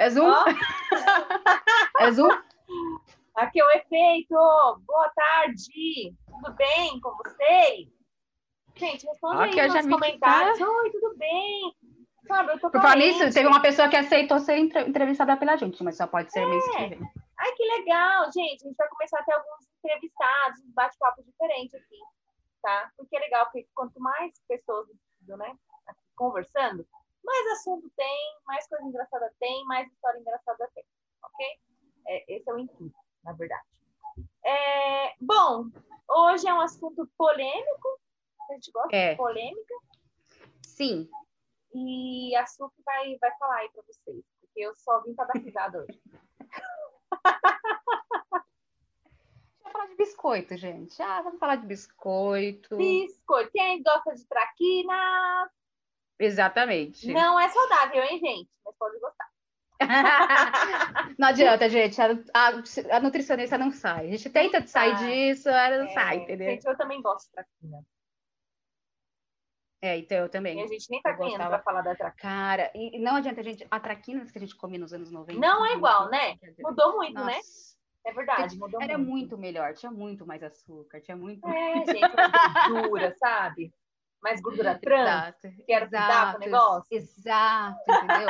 É zoom? Ó. É zoom? Aqui é o efeito. Boa tarde. Tudo bem com vocês? Gente, responde Aqui aí nos comentários. Oi, tudo bem? Sabe, eu tô Por falar nisso, teve uma pessoa que aceitou ser entre- entrevistada pela gente, mas só pode ser mês que vem. Ai, que legal, gente. A gente vai começar a ter alguns entrevistados, um bate-papo diferente aqui, tá? Porque é legal, porque quanto mais pessoas né, conversando, mais assunto tem, mais coisa engraçada tem, mais história engraçada tem, ok? É, esse é o intuito, na verdade. É, bom, hoje é um assunto polêmico, a gente gosta É. de polêmica, Sim. e a Su que vai, vai falar aí pra vocês, porque eu só vim pra dar risada hoje. Vamos falar de biscoito, gente. Ah, vamos falar de biscoito. Biscoito. Quem gosta de traquina? Exatamente. Não é saudável, hein, gente? Mas pode gostar. não adianta, gente. A, a- a nutricionista não sai. A gente tenta sair sai. disso, ela não É, sai, entendeu? Gente, eu também gosto de traquina. É, então eu E também. a gente nem tá ganhando gostava. pra falar da traquina. Cara, e e não adianta, gente. A traquina que a gente comia nos anos 90. Não é igual, né? Mudou muito, né? nossa, É verdade, mudou Era muito. muito melhor, tinha muito mais açúcar, tinha muito É, gente, gordura, sabe? Mais gordura trans. Exato, que era o que dava o negócio. Exato, entendeu?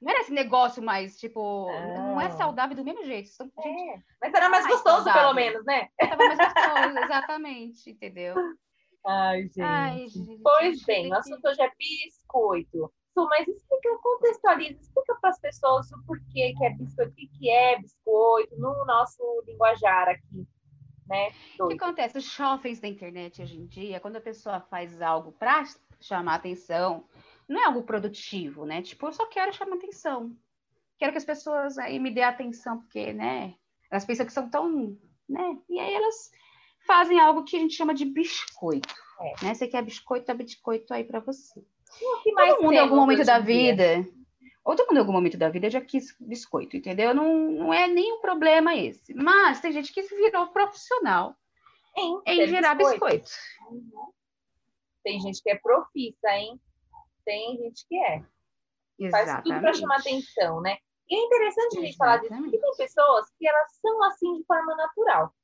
Não era esse negócio mais, tipo, não é Não. saudável do mesmo jeito. Gente, É, mas era mais mais gostoso, saudável. pelo menos, né? tava mais gostoso, exatamente, entendeu? Ai, gente. Ai, gente, Pois bem, o que- assunto hoje é biscoito. Su, mas explica, contextualiza, explica para as pessoas o porquê que é biscoito, o que que é biscoito no nosso linguajar aqui, né? O que acontece? Os shoppings da internet hoje em dia, quando a pessoa faz algo para chamar atenção, não é algo produtivo, né? Tipo, eu só quero chamar atenção. Quero que as pessoas aí me dêem atenção, porque, né? Elas pensam que são tão, né? E aí elas fazem algo que a gente chama de biscoito. É. Né? Você quer biscoito, tá biscoito aí para você. O que mais Todo mundo em algum momento da vida, ou todo mundo em algum momento da vida já quis biscoito, entendeu? Não, não é nenhum problema esse. Mas tem gente que virou profissional Em, em ter gerar biscoito. Uhum. Tem gente que é profissa, hein? Tem gente que é. Faz tudo para chamar atenção, né? E é interessante a gente falar disso, porque tem pessoas que elas são assim de forma natural.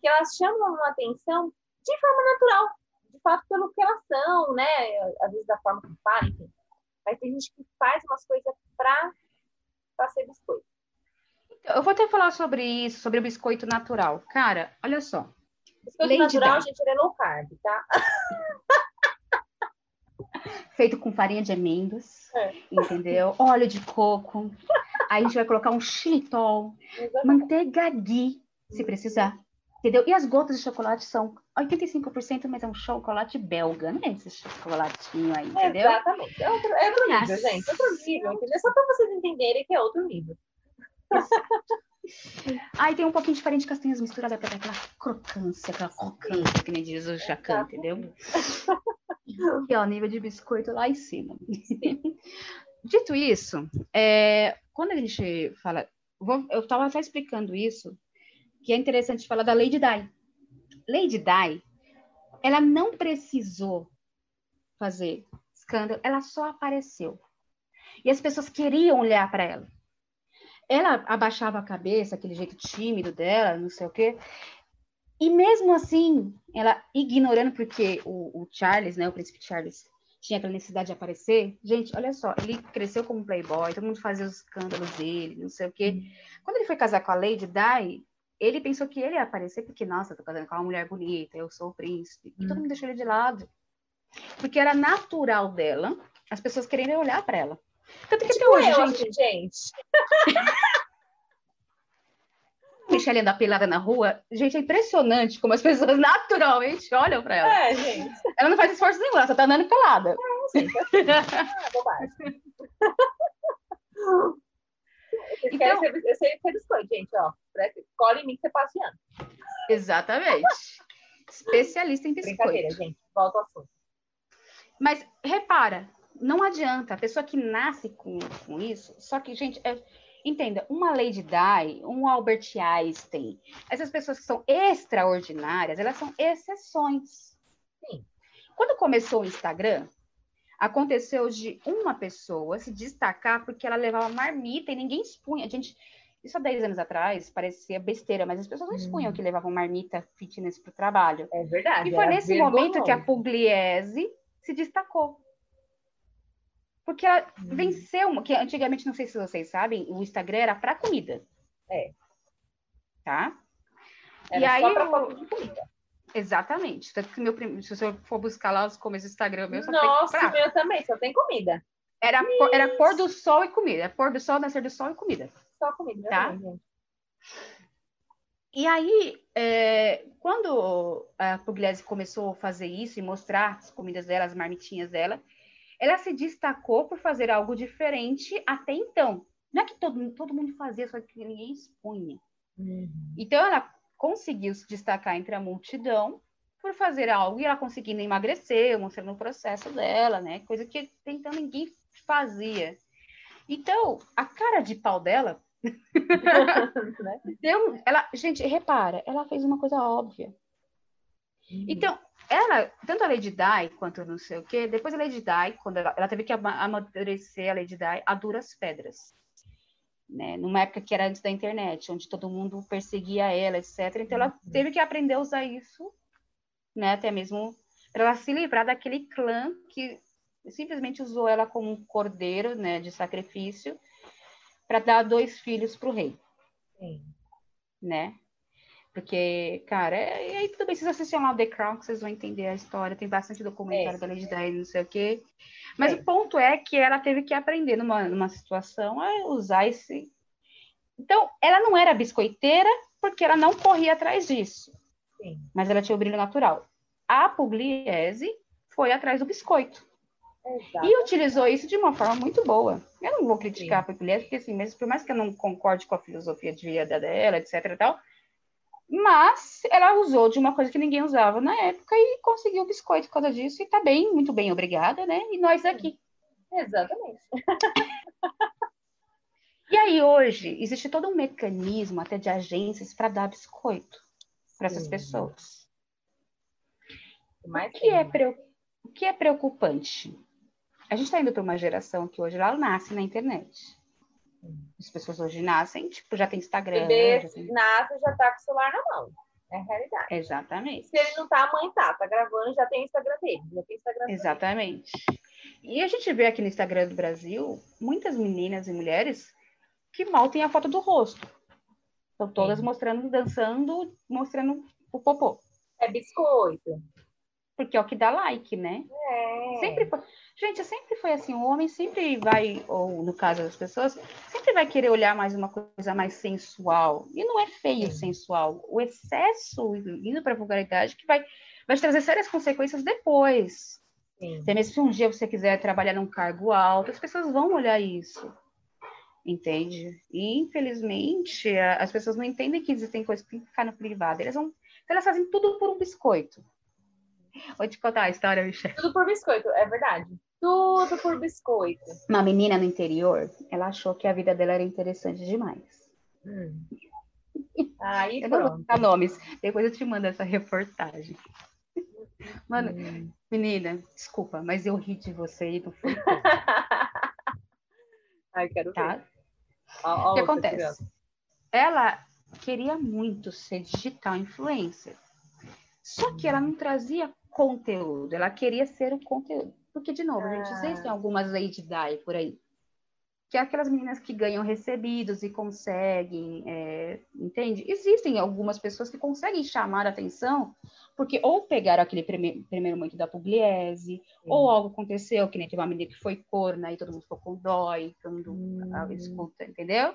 Que elas chamam a atenção de forma natural. De fato, pelo que elas são, né? Às vezes da forma que falam, enfim. Mas tem gente que faz umas coisas pra, pra ser biscoito. Eu vou até falar sobre isso, sobre o biscoito natural. Cara, olha só. Biscoito Lady natural, Di. gente, ele é low carb, tá? Feito com farinha de amêndoas, É. entendeu? Óleo de coco. Aí a gente vai colocar um xilitol, manteiga ghee, se precisar. Entendeu? E as gotas de chocolate são 85%, mas é um chocolate belga, não é esse chocolatinho aí, entendeu? Exatamente. É outro, é outro nível, Nossa. gente. Outro nível, entendeu? Só pra vocês entenderem que é outro nível. Aí tem um pouquinho farinha de castanhas misturada para dar aquela crocância, aquela crocância, que nem diz o Jacan, entendeu? E ó, nível de biscoito lá em cima. Dito isso, é, quando a gente fala. vou- eu estava até explicando isso, que é interessante falar da Lady Di. Lady Di, ela não precisou fazer escândalo, ela só apareceu. E as pessoas queriam olhar para ela. Ela abaixava a cabeça, aquele jeito tímido dela, não sei o quê. E mesmo assim, ela ignorando, porque o, o Charles, né, o príncipe Charles, tinha aquela necessidade de aparecer. Gente, olha só, ele cresceu como playboy, todo mundo fazia os escândalos dele, não sei o quê. Quando ele foi casar com a Lady Di, ele pensou que ele ia aparecer porque, nossa, tô casando com uma mulher bonita, eu sou o príncipe. E todo mundo deixou ele de lado. Porque era natural dela as pessoas quererem olhar para ela. Tanto que até Tipo hoje, eu, gente, gente. Michelle anda pelada na rua, gente, é impressionante como as pessoas naturalmente olham para ela. É, gente. Ela não faz esforço nenhum, ela só tá andando pelada. Ah, bobagem. Vocês Então- ser, eu sei ser biscoito, gente, ó. Cola em mim que você passa de ano. Exatamente. Especialista em Brincadeira, biscoito. gente. Volta ao assunto. Mas repara, não adianta. A pessoa que nasce com, com isso, só que, gente, é- entenda, uma Lady Di, um Albert Einstein, essas pessoas que são extraordinárias, elas são exceções. Sim. Quando começou o Instagram, aconteceu de uma pessoa se destacar porque ela levava marmita e ninguém expunha. Gente, isso há 10 anos atrás parecia besteira, mas as pessoas não expunham hum. que levavam marmita fitness para o trabalho. É verdade. E foi nesse momento que a Pugliese se destacou. Porque ela hum. venceu, que antigamente, não sei se vocês sabem, o Instagram era para comida. É. Tá? Era e aí, de comida. Exatamente. Tanto que meu prim... se você for buscar lá os começos do Instagram meu, só Nossa, tem meu também, só tem comida. Era, por, era pôr do sol e comida. Pôr do sol, nascer do sol e comida. Só comida, tá? Também, e aí, é, quando a Pugliese começou a fazer isso e mostrar as comidas dela, as marmitinhas dela, ela se destacou por fazer algo diferente até então. Não é que todo, todo mundo fazia, só que ninguém expunha. Uhum. Então, ela conseguiu se destacar entre a multidão por fazer algo e ela conseguindo emagrecer, mostrando o processo dela, né? Coisa que então ninguém fazia. Então, a cara de pau dela deu, ela, gente, repara, ela fez uma coisa óbvia. Uhum. Então, ela, tanto a Lady Di quanto não sei o quê, depois a Lady Di, quando ela, ela teve que amadurecer a Lady Di a duras pedras. Né? Numa época que era antes da internet, onde todo mundo perseguia ela, etc. Então ela uhum. teve que aprender a usar isso, né? Até mesmo para ela se livrar daquele clã que simplesmente usou ela como um cordeiro, né, de sacrifício, para dar dois filhos para o rei. Sim. Né? Porque, cara, é, e aí tudo bem, vocês assistem lá o The Crown, que vocês vão entender a história, tem bastante documentário é, da Lady Di, não sei o quê. Mas é. o ponto é que ela teve que aprender numa, numa situação a usar esse. Então, ela não era biscoiteira porque ela não corria atrás disso. Sim. Mas ela tinha o brilho natural. A Pugliese foi atrás do biscoito. Exato. E utilizou isso de uma forma muito boa. Eu não vou criticar Sim. a Pugliese, porque assim, mesmo, por mais que eu não concorde com a filosofia de vida dela, etc e tal, mas ela usou de uma coisa que ninguém usava na época e conseguiu o biscoito por causa disso. E tá bem, muito bem, obrigada, né? E nós aqui. Exatamente. e aí, hoje, existe todo um mecanismo até de agências para dar biscoito para essas pessoas. o, que é pre... o que é preocupante? A gente está indo para uma geração que hoje ela nasce na internet. As pessoas hoje nascem, tipo, já tem Instagram. Bebê já tem... nasce já tá com o celular na mão. É a realidade. Exatamente. Se ele não tá, a mãe tá, tá gravando, já tem Instagram dele. Já tem Instagram Exatamente. Dele. E a gente vê aqui no Instagram do Brasil muitas meninas e mulheres que mal têm a foto do rosto. Estão todas Sim. mostrando, dançando, mostrando o popô. É biscoito. Porque é o que dá like, né? É. Sempre foi. Gente, sempre foi assim, o homem sempre vai, ou no caso das pessoas, sempre vai querer olhar mais uma coisa mais sensual. E não é feio sensual. O excesso indo para a vulgaridade que vai, vai te trazer sérias consequências depois. Sim. Até mesmo se um dia você quiser trabalhar num cargo alto, as pessoas vão olhar isso. Entende? E, infelizmente, as pessoas não entendem que existem coisas que tem que ficar no privado. Elas, vão, elas fazem tudo por um biscoito. Vou te contar a história, Michelle. Tudo por biscoito, é verdade. Tudo por biscoito. Uma menina no interior, ela achou que a vida dela era interessante demais. Hum. Aí, eu não vou dar nomes. Depois eu te mando essa reportagem. Mano, hum. menina, desculpa, mas eu ri de você e não foi. Ai, quero tá? ver. O que acontece? Ela queria muito ser digital influencer. Só que ela não trazia conteúdo, ela queria ser o conteúdo. Porque, de novo, ah. a gente existem ah. algumas Lady Di por aí. Que é aquelas meninas que ganham recebidos e conseguem, é, entende? Existem algumas pessoas que conseguem chamar a atenção porque ou pegaram aquele primeiro, primeiro momento da Pugliese, ou algo aconteceu, que nem teve uma menina que foi corna e todo mundo ficou com dó e todo mundo hum. escuta, entendeu?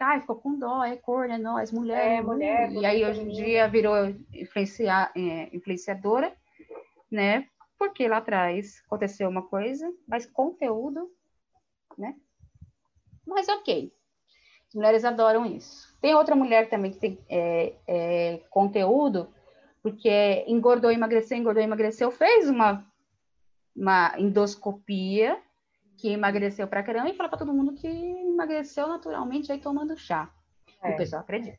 Ai, ficou com dó, é corna, é nós, mulher, é, mulher. E aí hoje em dia virou influenciar, é, influenciadora né? Porque lá atrás aconteceu uma coisa, mas conteúdo, né? Mas ok. As mulheres adoram isso. Tem outra mulher também que tem é, é, conteúdo, porque engordou, emagreceu, engordou, emagreceu, fez uma, uma endoscopia que emagreceu pra caramba e fala para todo mundo que emagreceu naturalmente aí tomando chá. É. O pessoal acredita.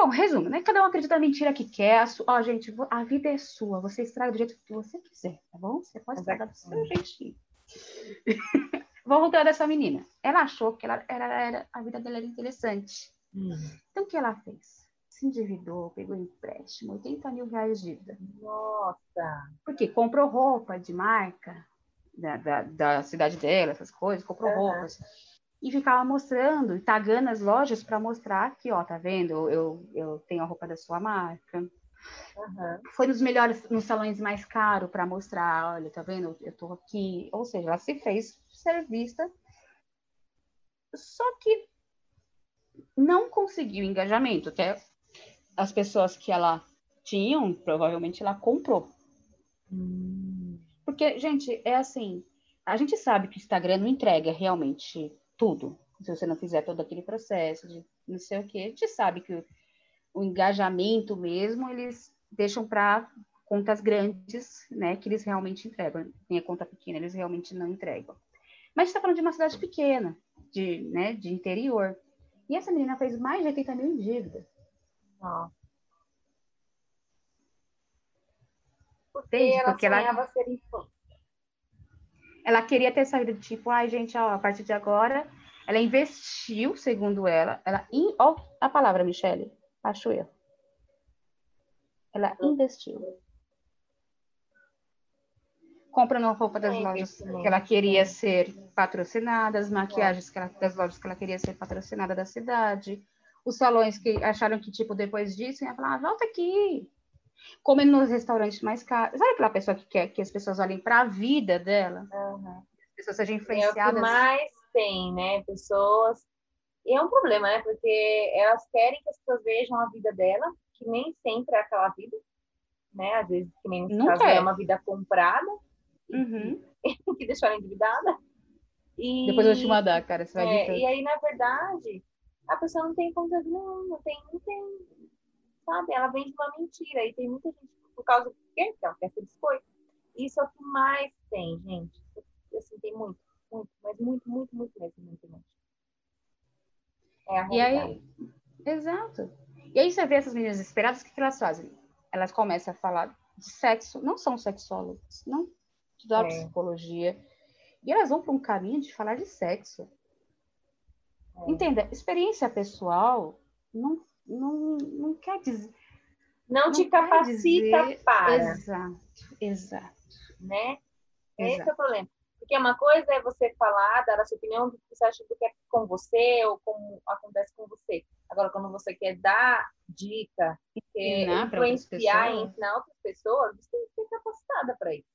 Bom, resumo, né? Cada um acredita na mentira que quer. Ó, gente, a vida é sua. Você estraga do jeito que você quiser, tá bom? Você pode estragar do seu jeitinho. Voltando essa menina. Ela achou que ela era, era, a vida dela era interessante. Hum. Então, o que ela fez? Se endividou, pegou empréstimo, 80 mil reais de dívida. Nossa! Porque comprou roupa de marca da, da, da cidade dela, essas coisas, comprou uhum. roupas e ficava mostrando e tagando as lojas para mostrar que, ó, tá vendo? Eu, eu tenho a roupa da sua marca. Uhum. Foi nos melhores, nos salões mais caros para mostrar, olha, tá vendo? Eu tô aqui. Ou seja, ela se fez ser vista. Só que não conseguiu engajamento, até as pessoas que ela tinham, provavelmente ela comprou. Hum. Porque, gente, é assim, a gente sabe que o Instagram não entrega realmente tudo. Se você não fizer todo aquele processo de não sei o quê, a gente sabe que o, o engajamento mesmo, eles deixam para contas grandes, né, que eles realmente entregam. Tem a conta pequena, eles realmente não entregam. Mas a gente está falando de uma cidade pequena, de, né, de interior. E essa menina fez mais de 80 mil em dívida. Ah. Porque ela ela... ser ela queria ter saído de tipo, ai, gente, ó, a partir de agora, ela investiu, segundo ela, ela, in, ó, a palavra, Michele, acho eu. Ela investiu. Comprando roupa das lojas que ela queria ser patrocinada, as maquiagens ela, das lojas que ela queria ser patrocinada da cidade, os salões que acharam que, tipo, depois disso, ia falar, ah, volta aqui, comendo nos restaurantes mais caros. Sabe aquela pessoa que quer que as pessoas olhem para a vida dela? Uhum. As pessoas sejam influenciadas. É o que mais tem, né? Pessoas. E é um problema, né? Porque elas querem que as pessoas vejam a vida dela, que nem sempre é aquela vida, né? Às vezes, que nem nesse caso, é. é uma vida comprada, uhum. que deixou ela endividada. E... Depois eu vou te mandar, cara. Você vai é, e aí, na verdade, a pessoa não tem conta, não, não tem, não tem sabe? Ela vende uma mentira. E tem muita gente, por causa do quê? Que ela quer ser biscoito. Isso é o que mais tem, gente. Assim, tem muito, muito, mas muito, muito, muito mesmo, muito, muito. É a realidade. E aí, exato. E aí você vê essas meninas desesperadas, o que, que elas fazem? Elas começam a falar de sexo, não são sexólogas, não estudam é. psicologia. E elas vão para um caminho de falar de sexo. É. Entenda, experiência pessoal não não, não quer dizer. Não, não te capacita dizer... para. Exato, exato. Né? Exato. Esse é o problema. Porque uma coisa é você falar, dar a sua opinião do que você acha que é com você ou como acontece com você. Agora, quando você quer dar dica, quer influenciar e ensinar outras pessoas, você tem que ser capacitada para isso.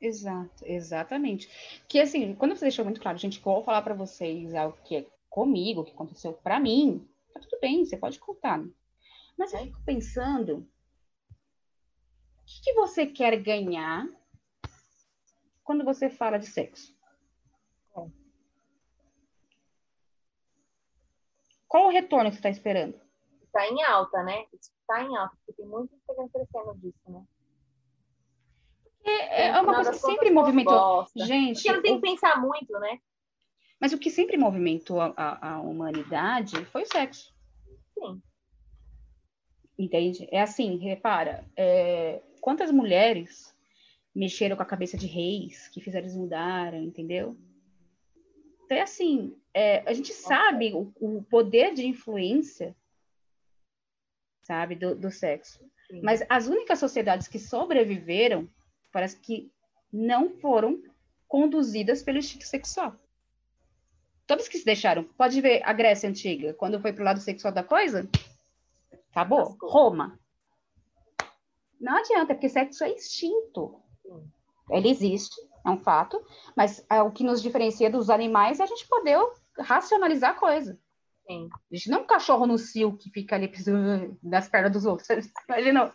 Exato, exatamente. Que assim, quando você deixou muito claro, gente, que eu vou falar para vocês algo que é comigo, que aconteceu para mim, Tá tudo bem, você pode contar. Mas eu fico pensando, o que, que você quer ganhar quando você fala de sexo? Qual o retorno que você está esperando? Está em alta, né? Está em alta, porque tem muito Instagram crescendo disso, né? É, é uma coisa que sempre movimentou. Gosta. Gente, porque não tem que pensar muito, né? Mas o que sempre movimentou a, a, a humanidade foi o sexo. Sim. Entende? É assim, repara, é, quantas mulheres mexeram com a cabeça de reis, que fizeram eles mudarem, entendeu? Então é assim, é, a gente sabe o, o, poder de influência, sabe, do, do sexo. Sim. Mas as únicas sociedades que sobreviveram, parece que não foram conduzidas pelo instinto sexual. Todos que se deixaram. Pode ver a Grécia Antiga, quando foi pro lado sexual da coisa, acabou. Roma. Não adianta, porque sexo é instinto. Ele existe, é um fato, mas é o que nos diferencia dos animais é a gente poder racionalizar a coisa. Sim. A gente não é um cachorro no cio que fica ali nas pernas dos outros. Imagina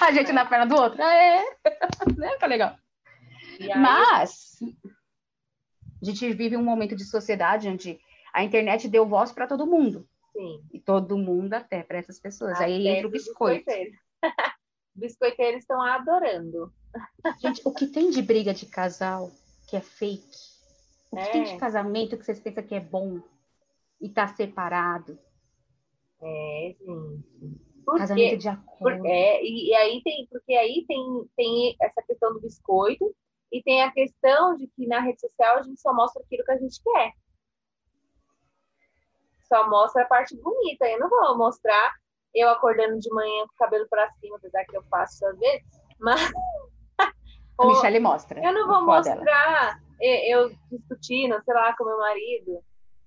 a gente na perna do outro. É, né? Tá legal. Mas a gente vive um momento de sociedade onde a internet deu voz para todo mundo. Sim. E todo mundo até para essas pessoas. Até Aí entra o biscoito. Biscoiteiros estão adorando. Gente, o que tem de briga de casal que é fake? O que é. tem de casamento que vocês pensam que é bom e tá separado? É, gente. Porque, Casamento de acordo. Por, é, e, e, aí tem, porque aí tem, tem essa questão do biscoito e tem a questão de que na rede social a gente só mostra aquilo que a gente quer. Só mostra a parte bonita. Eu não vou mostrar eu acordando de manhã com o cabelo para cima, apesar que eu faço às vezes, mas. A Michelle mostra. Eu não vou mostrar eu discutindo, sei lá, com meu marido.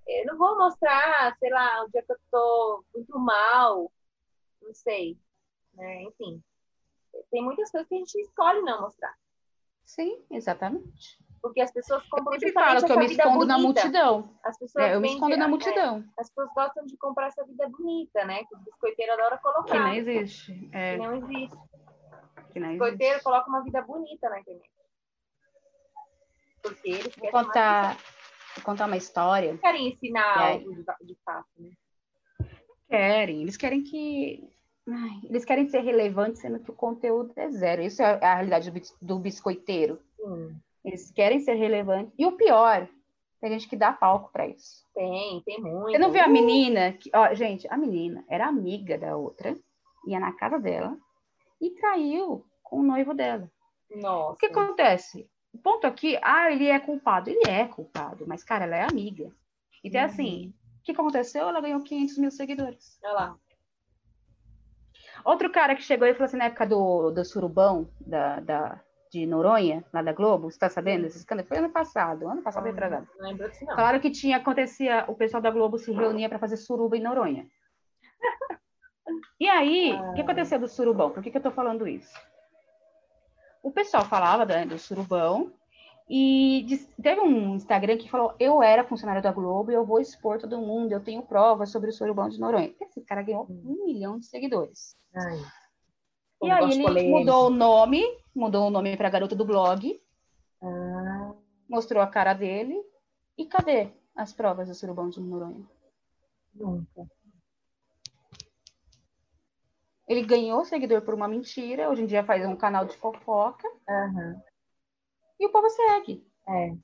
Eu não vou mostrar, sei lá, o dia que eu tô muito mal, não sei. Né? Enfim, tem muitas coisas que a gente escolhe não mostrar. Sim, exatamente. Porque as pessoas compram eu falo que eu me escondo bonita. na multidão. As pessoas é, eu me escondo na multidão. É, as pessoas gostam de comprar essa vida bonita, né? Que o biscoiteiro adora colocar. Que não existe. É. Que não existe. Que não o biscoiteiro existe. coloca uma vida bonita na internet. Porque eles querem contar, contar uma história. Querem ensinar algo de, de fato, né? Querem. Eles querem que Ai, eles querem ser relevantes, sendo que o conteúdo é zero. Isso é a realidade do biscoiteiro. Sim. Eles querem ser relevantes. E o pior, tem gente que dá palco para isso. Tem, tem muito. Você não viu a menina? Que, ó, gente, a menina era amiga da outra, ia na casa dela e traiu com o noivo dela. Nossa. O que acontece? O ponto aqui, ah, ele é culpado. Ele é culpado, mas, cara, ela é amiga. Então, uhum. assim, o que aconteceu? Ela ganhou 500 mil seguidores. Olha lá. Outro cara que chegou e falou assim, na época do, do surubão, da, da, de Noronha, lá da Globo, você tá sabendo esse escândalo? Foi ano passado, ano passado, retrasado. Não lembro disso, não. Falaram que tinha, acontecia, o pessoal da Globo se reunia para fazer suruba em Noronha. E aí, o ah. que aconteceu do surubão? Por que, que eu tô falando isso? O pessoal falava né, do surubão, e teve um Instagram que falou: Eu era funcionário da Globo e eu vou expor todo mundo, eu tenho provas sobre o surubão de Noronha. Esse cara ganhou um milhão de seguidores. Ai, e aí ele polêmico. mudou o nome, mudou o nome para garota do blog, ah. mostrou a cara dele. E cadê as provas do surubão de Noronha? Nunca. Ele ganhou seguidor por uma mentira, hoje em dia faz um canal de fofoca. Uhum e o povo segue. É.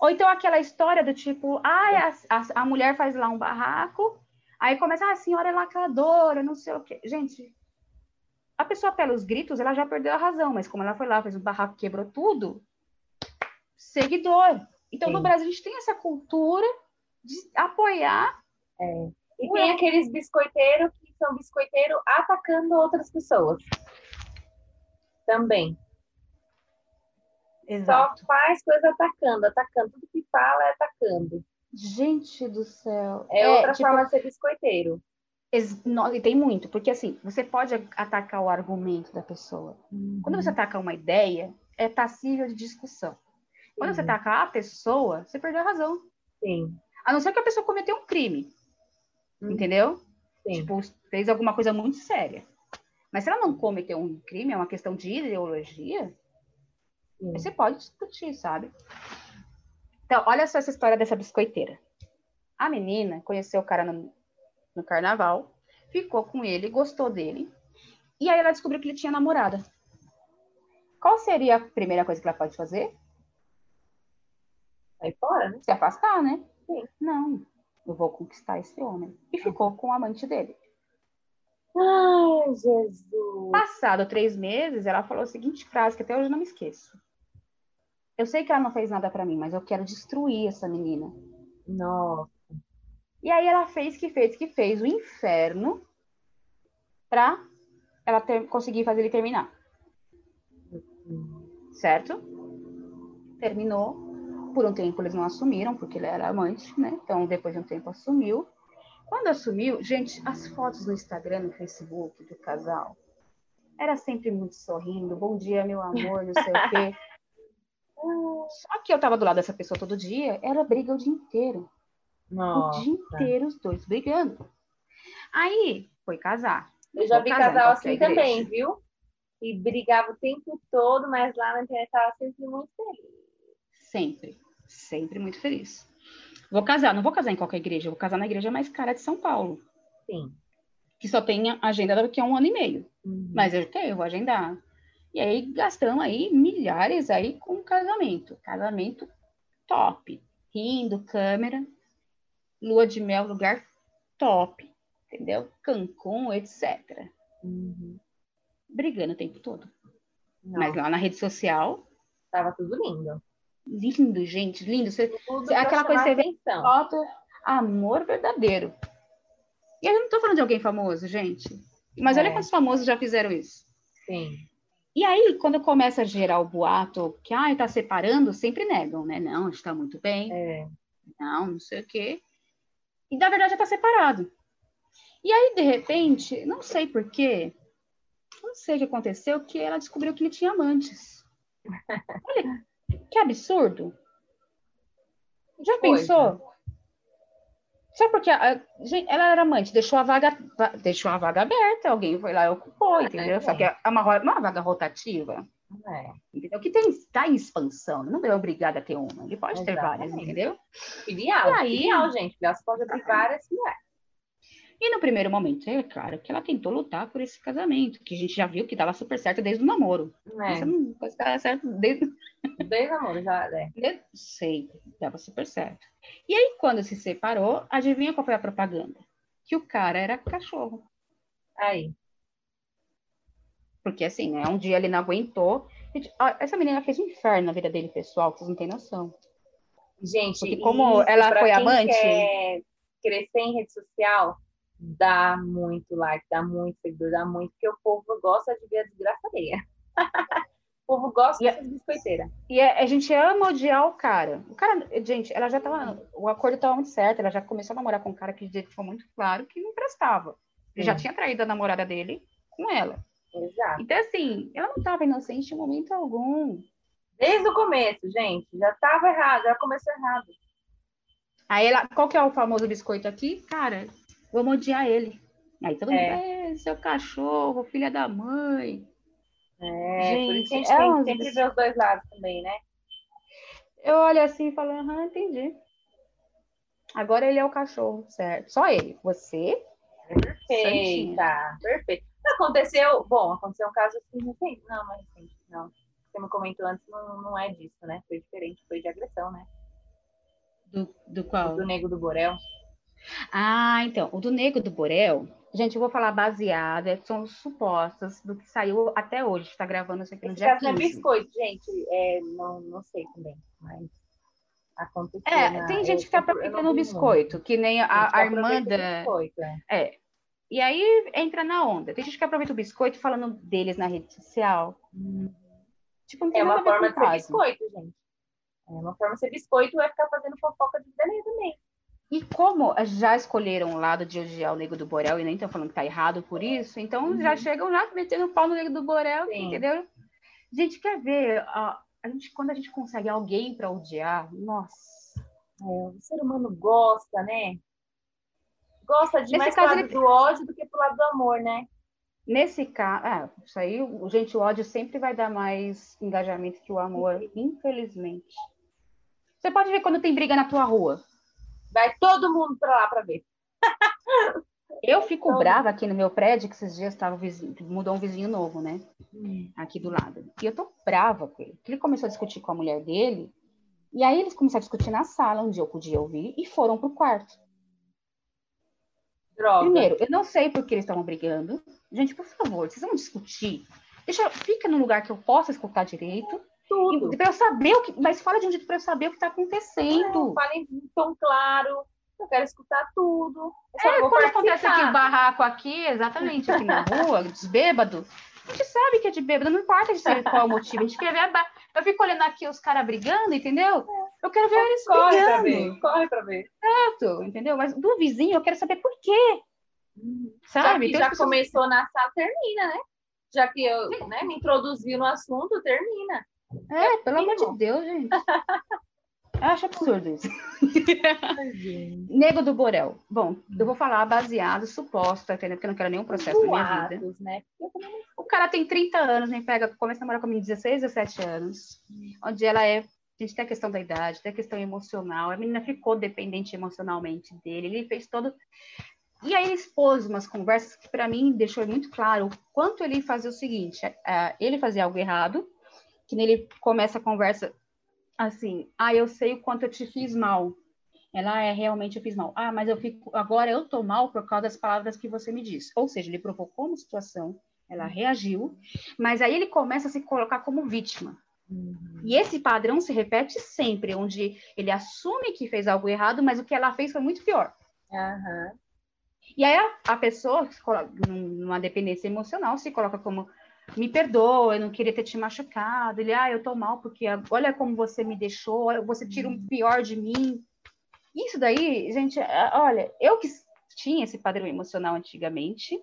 Ou então aquela história do tipo, ah, a, a, a mulher faz lá um barraco, aí começa, ah, a senhora é lacradora, não sei o quê. Gente, a pessoa pelos gritos, ela já perdeu a razão, mas como ela foi lá, fez um barraco, quebrou tudo, seguidor. Então, Sim. no Brasil, a gente tem essa cultura de apoiar. É. E tem aqueles biscoiteiros que são biscoiteiros atacando outras pessoas. Também. Exato. Só faz coisa atacando, atacando. Tudo que fala é atacando. Gente do céu. É, é outra tipo, forma de ser biscoiteiro. E tem muito, porque assim, você pode atacar o argumento da pessoa. Uhum. Quando você ataca uma ideia, é passível de discussão. Quando você ataca a pessoa, você perdeu a razão. Sim. A não ser que a pessoa cometeu um crime. Uhum. Entendeu? Sim. Tipo, fez alguma coisa muito séria. Mas se ela não cometeu um crime, é uma questão de ideologia, Sim. Você pode discutir, sabe? Então, olha só essa história dessa biscoiteira. A menina conheceu o cara no, no carnaval, ficou com ele, gostou dele, e aí ela descobriu que ele tinha namorada. Qual seria a primeira coisa que ela pode fazer? Sair fora, né? Se afastar, né? Sim. Não, eu vou conquistar esse homem. E ficou com o amante dele. Ai, Jesus! Passado três meses, ela falou a seguinte frase que até hoje eu não me esqueço. Eu sei que ela não fez nada para mim, mas eu quero destruir essa menina. Nossa. E aí ela fez que fez que fez o inferno pra ela ter, conseguir fazer ele terminar. Certo? Terminou. Por um tempo eles não assumiram, porque ele era amante, né? Então depois de um tempo assumiu. Quando assumiu, gente, as fotos no Instagram, no Facebook do casal, era sempre muito sorrindo, bom dia, meu amor, não sei o quê. Só que eu tava do lado dessa pessoa todo dia, era briga o dia inteiro. Nossa. O dia inteiro os dois brigando. Aí foi casar. Eu já vi casal assim também, viu? E brigava o tempo todo, mas lá na internet tava sempre muito feliz. Sempre, sempre muito feliz. Vou casar, não vou casar em qualquer igreja, vou casar na igreja mais cara de São Paulo. Sim. Que só tem agenda daqui a um ano e meio. Uhum. Mas eu tenho, eu vou agendar. E aí gastamos aí milhares aí com casamento. Casamento top. Rindo, câmera, lua de mel, lugar top. entendeu? Cancún, etc. Uhum. Brigando o tempo todo. Não. Mas lá na rede social. Tava tudo lindo. Lindo, gente, lindo. Você, aquela coisa que você vê foto, amor verdadeiro. E eu não tô falando de alguém famoso, gente. Mas é. olha quantos famosos já fizeram isso. Sim. E aí, quando começa a gerar o boato que, ah, tá separando, sempre negam, né? Não, está muito bem. É. Não, não sei o quê. E, na verdade, já tá separado. E aí, de repente, não sei porquê, não sei o que aconteceu, que ela descobriu que ele tinha amantes. Olha, que absurdo. Já Coisa. pensou? Só porque a, gente, ela era amante, deixou a vaga, deixou a vaga aberta, alguém foi lá e ocupou, é, entendeu? É, Só que é uma, uma vaga rotativa. É. Entendeu? Que está em expansão, não é obrigado a ter uma, ele pode Exatamente. ter várias, entendeu? Filial, e aí, filial, gente, filial você pode abrir várias filiais. E no primeiro momento, é claro que ela tentou lutar por esse casamento, que a gente já viu que dava super certo desde o namoro. É. Isso não certo desde... Desde o namoro, já é. Desde... Sei, dava super certo. E aí, quando se separou, adivinha qual foi a propaganda? Que o cara era cachorro. Aí. Porque assim, né? Um dia ele não aguentou. Essa menina fez um inferno na vida dele, pessoal, vocês não têm noção. Gente, Porque como ela foi amante. Quer crescer em rede social, dá muito like, dá muito seguidor, dá muito, porque o povo gosta de ver a desgraça alheia. o povo gosta e, dessas biscoiteiras. E a, a, gente ama odiar o cara. O cara, gente, ela já tava. O acordo estava muito certo, ela já começou a namorar com um cara que deixou muito claro que não prestava. Ele já tinha traído a namorada dele com ela. Exato. Então, assim, ela não estava inocente em momento algum. Desde o começo, gente, já estava errado, já começou errado. Aí ela, qual que é o famoso biscoito aqui? Cara, vamos odiar ele. Aí todo mundo, é, seu cachorro, filha da mãe. É, gente, gente é tem sempre ver os dois lados também, né? Eu olho assim e falo, aham, entendi. Agora ele é o cachorro, certo? Só ele. Você? Perfeita, perfeito. Aconteceu, bom, aconteceu um caso assim recente. Não, não é recente, não. Você me comentou antes, não, não é disso, né? Foi diferente, foi de agressão, né? Do, do qual? Do Nego do Borel. Ah, então, o do Nego do Borel, gente, eu vou falar baseada, são supostas do que saiu até hoje, está gravando isso aqui no Esse dia 15. Não é biscoito, gente, é, não, não sei também, mas aconteceu. É, na, tem gente que está aproveitando o biscoito, que nem a, a, a irmã da... Biscoito, é. é. E aí entra na onda. Tem gente que aproveita o biscoito falando deles na rede social. Hum. Tipo, não tem é uma forma de ser biscoito, gente. É uma forma de ser biscoito é ficar fazendo fofoca de vida também. E como já escolheram o lado de odiar o Nego do Borel e nem estão falando que tá errado por isso, então uhum. já chegam lá metendo pau no Nego do Borel, Sim. entendeu? A gente quer ver, a, a gente, quando a gente consegue alguém para odiar, nossa. É, o ser humano gosta, né? Gosta de Nesse mais caso, lado ele... do ódio do que pro lado do amor, né? Nesse caso, é, isso aí, gente, o ódio sempre vai dar mais engajamento que o amor, infelizmente. Você pode ver quando tem briga na tua rua. Vai todo mundo para lá para ver. Eu fico então... brava aqui no meu prédio, que esses dias tava vizinho, mudou um vizinho novo, né? Hum. Aqui do lado. E eu tô brava com ele. Porque ele começou a discutir com a mulher dele. E aí eles começaram a discutir na sala, onde eu podia ouvir, e foram pro quarto. Droga. Primeiro, eu não sei por que eles estavam brigando. Gente, por favor, vocês vão discutir. Deixa, fica no lugar que eu possa escutar direito. Tudo. Para eu saber o que. Mas fala de um jeito para eu saber o que está acontecendo. É, fala em tom claro. Eu quero escutar tudo. Eu é, quando participar. acontece aqui o barraco aqui, exatamente, aqui na rua, dos bêbados, a gente sabe que é de bêbado, não importa de ser qual o motivo, a gente quer ver a... Eu fico olhando aqui os caras brigando, entendeu? É. Eu quero ver eles corre brigando. Pra ver, corre pra ver. Certo, entendeu? Mas do vizinho eu quero saber por quê. Hum. Sabe? Já então, já pessoas... começou na sala, termina, né? Já que eu né, me introduzi no assunto, termina. É, pelo amor de Deus, gente. Eu acho absurdo isso. Nego do Borel. Bom, eu vou falar baseado, suposto, entendeu? Porque eu não quero nenhum processo Boatos, na minha vida. Né? O cara tem 30 anos, nem pega, começa a namorar comigo 16, 17 anos, onde ela é. A gente tem a questão da idade, tem a questão emocional. A menina ficou dependente emocionalmente dele. Ele fez todo. E aí ele expôs umas conversas que, para mim, deixou muito claro o quanto ele fazia o seguinte: é, ele fazia algo errado, que nele começa a conversa assim, ah, eu sei o quanto eu te fiz mal. ela é realmente eu fiz mal. Ah, mas eu fico agora eu tô mal por causa das palavras que você me disse. Ou seja, ele provocou uma situação, ela reagiu, mas aí ele começa a se colocar como vítima. Uhum. E esse padrão se repete sempre, onde ele assume que fez algo errado, mas o que ela fez foi muito pior. Uhum. E aí a, a pessoa, numa dependência emocional, se coloca como me perdoa, eu não queria ter te machucado. Ele, ah, eu tô mal porque olha como você me deixou, você tira o um pior de mim. Isso daí, gente, é, olha, eu que tinha esse padrão emocional antigamente,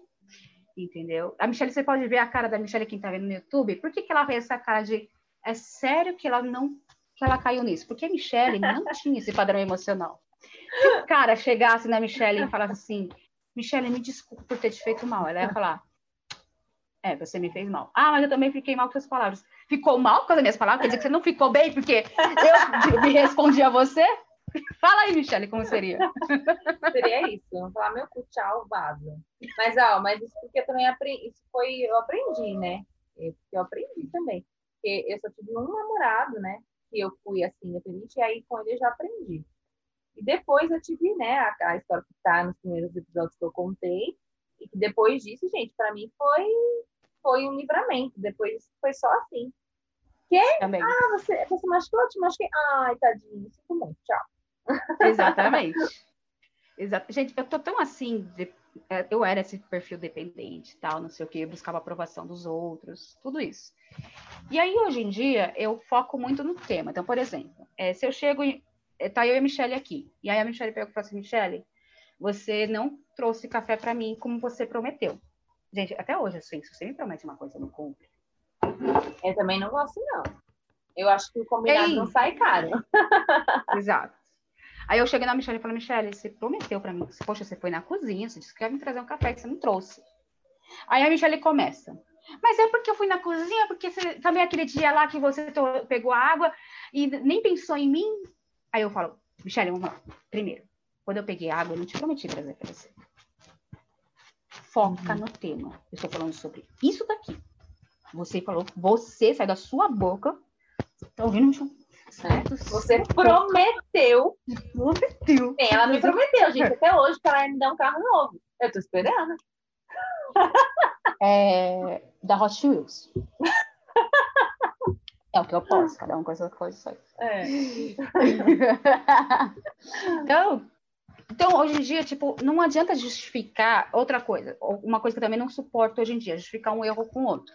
entendeu? A Michelle, você pode ver a cara da Michelle, quem tá vendo no YouTube, por que, que ela fez essa cara de é sério que ela não que ela caiu nisso? Porque a Michelle não tinha esse padrão emocional. Se o cara chegasse na Michelle e falasse assim, Michelle, me desculpa por ter te feito mal, ela ia falar, é, você me fez mal. Ah, mas eu também fiquei mal com suas palavras. Ficou mal com as minhas palavras? Quer dizer que você não ficou bem porque eu me respondi a você? Fala aí, Michelle, como seria? Seria isso. Vamos falar meu cu, tchau, vaza. Mas, ó, mas isso porque eu também aprendi, isso foi, eu aprendi, né? Eu, eu aprendi também. Porque eu só tive um namorado, né? Que eu fui assim, independente, e aí com ele eu já aprendi. E depois eu tive, né, a, a história que tá nos primeiros episódios que eu contei. E que depois disso, gente, para mim foi foi um livramento. Depois foi só assim. Que? Também. Ah, você, você machucou? Te machuquei? Ai, tadinho, sinto muito, tchau. Exatamente. Exato. Gente, eu tô tão assim, de, é, eu era esse perfil dependente, tal, não sei o que, buscava aprovação dos outros, tudo isso. E aí, hoje em dia, eu foco muito no tema. Então, por exemplo, é, se eu chego e é, tá eu e a Michelle aqui, e aí a Michelle pega e fala assim, Michelle, você não trouxe café para mim como você prometeu. Gente, até hoje, assim, se você me promete uma coisa, eu não cumpre. Eu também não gosto, não. Eu acho que o combinado Ei. não sai caro. Exato. Aí eu cheguei na Michelle e falei, Michelle, você prometeu para mim, poxa, você foi na cozinha, você disse que ia me trazer um café que você não trouxe. Aí a Michelle começa, mas é porque eu fui na cozinha, porque você, também aquele dia lá que você pegou a água e nem pensou em mim. Aí eu falo, Michelle, vamos lá. Primeiro, quando eu peguei água, eu não te prometi trazer para você. Foca uhum. no tema. Eu estou falando sobre isso daqui. Você falou, você sai da sua boca. Tá ouvindo, Michelle? Certo? Você prometeu. Prometeu. Sim, ela me prometeu, gente, até hoje, que ela ia me dar um carro novo. Eu tô esperando. É, da Hot Wheels. É o que eu posso, cada um com essa coisa. É. então, então, hoje em dia, tipo, não adianta justificar outra coisa. Uma coisa que eu também não suporto hoje em dia, justificar um erro com outro.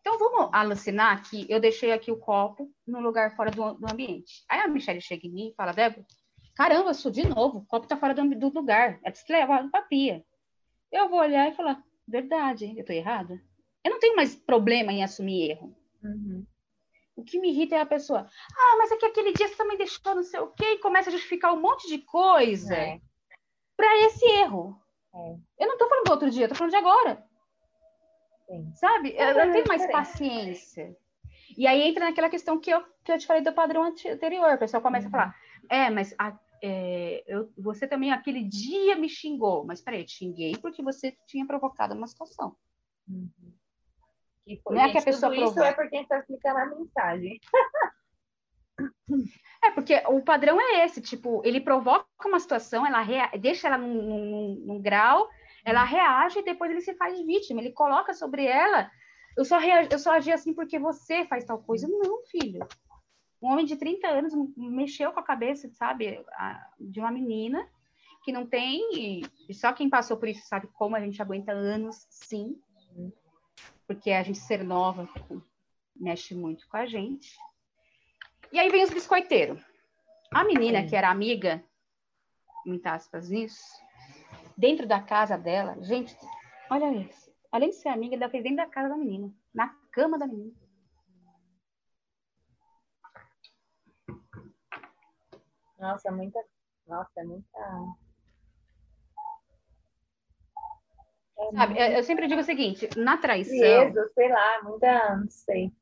Então, vamos alucinar que eu deixei aqui o copo no lugar fora do, do ambiente. Aí a Michelle chega em mim e fala, Débora, caramba, sou de novo, o copo tá fora do, do lugar. Ela disse, leva pra pia. Eu vou olhar e falar, verdade, eu tô errada. Eu não tenho mais problema em assumir erro. Uhum. O que me irrita é a pessoa, ah, mas é que aquele dia você também deixou não sei o quê, e começa a justificar um monte de coisa é. para esse erro. É. Eu não tô falando do outro dia, eu tô falando de agora. Sim. Sabe? Eu, eu tenho mais paciência. E aí entra naquela questão que eu, que eu te falei do padrão anterior. O pessoal começa uhum. a falar, é, mas a, é, eu, você também aquele dia me xingou. Mas peraí, eu te xinguei porque você tinha provocado uma situação. Uhum. Foi, Não é que a pessoa tudo isso é porque está explicando a mensagem. É, porque o padrão é esse, tipo, ele provoca uma situação, ela rea... deixa ela num, num, num grau, ela reage e depois ele se faz vítima. Ele coloca sobre ela. Eu só, rea... eu só agi assim porque você faz tal coisa. Não, filho. Um homem de 30 anos mexeu com a cabeça, sabe, de uma menina que não tem. E só quem passou por isso sabe como a gente aguenta anos, sim. Porque a gente ser nova mexe muito com a gente. E aí vem os biscoiteiros. A menina que era amiga, muitas aspas nisso, dentro da casa dela. Gente, olha isso. Além de ser amiga, ela fez dentro da casa da menina, na cama da menina. Nossa, muita. Nossa, é muita. É Sabe, eu sempre digo o seguinte: na traição. Jesus, sei lá, muita. Não sei.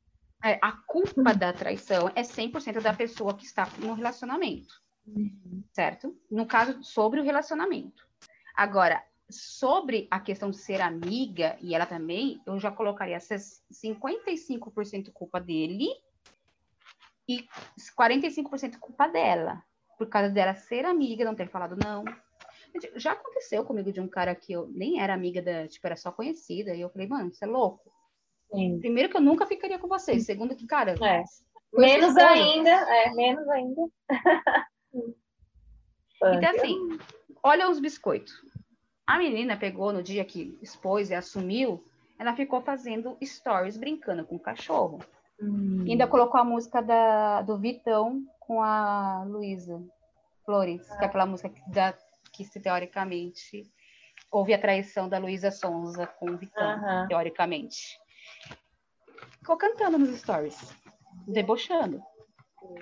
É, a culpa da traição é 100% da pessoa que está no relacionamento. Uhum. Certo? No caso, sobre o relacionamento. Agora, sobre a questão de ser amiga, e ela também, eu já colocaria 55% culpa dele e 45% culpa dela. por causa dela ser amiga, não ter falado não. Já aconteceu comigo de um cara que eu nem era amiga da, tipo, era só conhecida, e eu falei, mano, você é louco. Sim. Primeiro que eu nunca ficaria com você, segundo que, cara. É. Menos ainda, é, menos ainda. então, assim, olha os biscoitos. A menina pegou no dia que expôs e assumiu, ela ficou fazendo stories brincando com o cachorro. Hum. Ainda colocou a música da, do Vitão com a Luísa Flores, ah. que é aquela música da, que se teoricamente houve a traição da Luísa Sonza com o Vitão, teoricamente. Ficou cantando nos stories, debochando.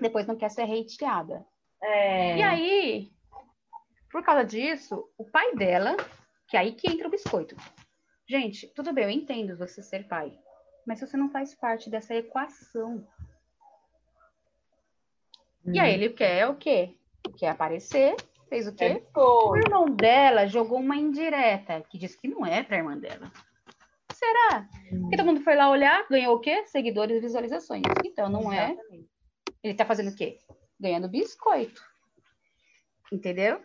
Depois não quer ser hateada. É... E aí, por causa disso, o pai dela, que é aí que entra o biscoito. Gente, tudo bem, eu entendo você ser pai, mas você não faz parte dessa equação. Hum. E aí ele quer o quê? Quer aparecer, fez o quê? É o irmão dela jogou uma indireta, que diz que não é pra irmã dela. Será? Porque todo mundo foi lá olhar, ganhou o quê? Seguidores e visualizações. Então, não é. Ele tá fazendo o quê? Ganhando biscoito. Entendeu?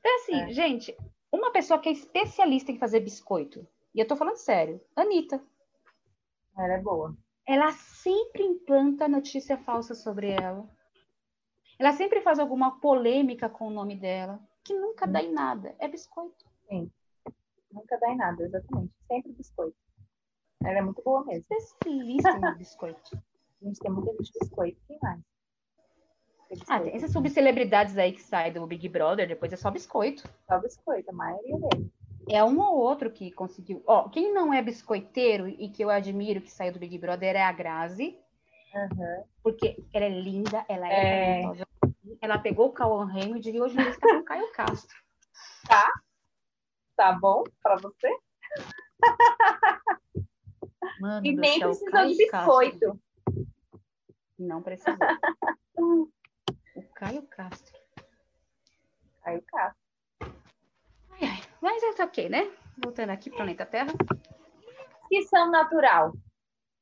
Então, assim, é. gente, uma pessoa que é especialista em fazer biscoito, e eu tô falando sério, Anitta. Ela é boa. Ela sempre implanta notícia falsa sobre ela. Ela sempre faz alguma polêmica com o nome dela, que nunca dá em nada. É biscoito. Sim. Nunca dá em nada, exatamente. Sempre biscoito. Ela é muito boa mesmo. Especialista em biscoito. A gente tem muita gente de biscoito. Quem mais? Ah, tem essas subcelebridades aí que saem do Big Brother, depois é só biscoito. Só biscoito, a maioria deles. É um ou outro que conseguiu. Ó, quem não é biscoiteiro e que eu admiro que saiu do Big Brother é a Grazi. Uhum. Porque ela é linda, ela é, é... Ela pegou o Cauã Raymond e hoje ele está com o Caio Castro. Tá? Tá bom pra você? Mano e nem céu, precisou Caio de biscoito. Castro. Não precisou. O Caio Castro. Caio Castro. Ai, ai. Mas é ok, né? Voltando aqui, planeta Terra. Fissão natural.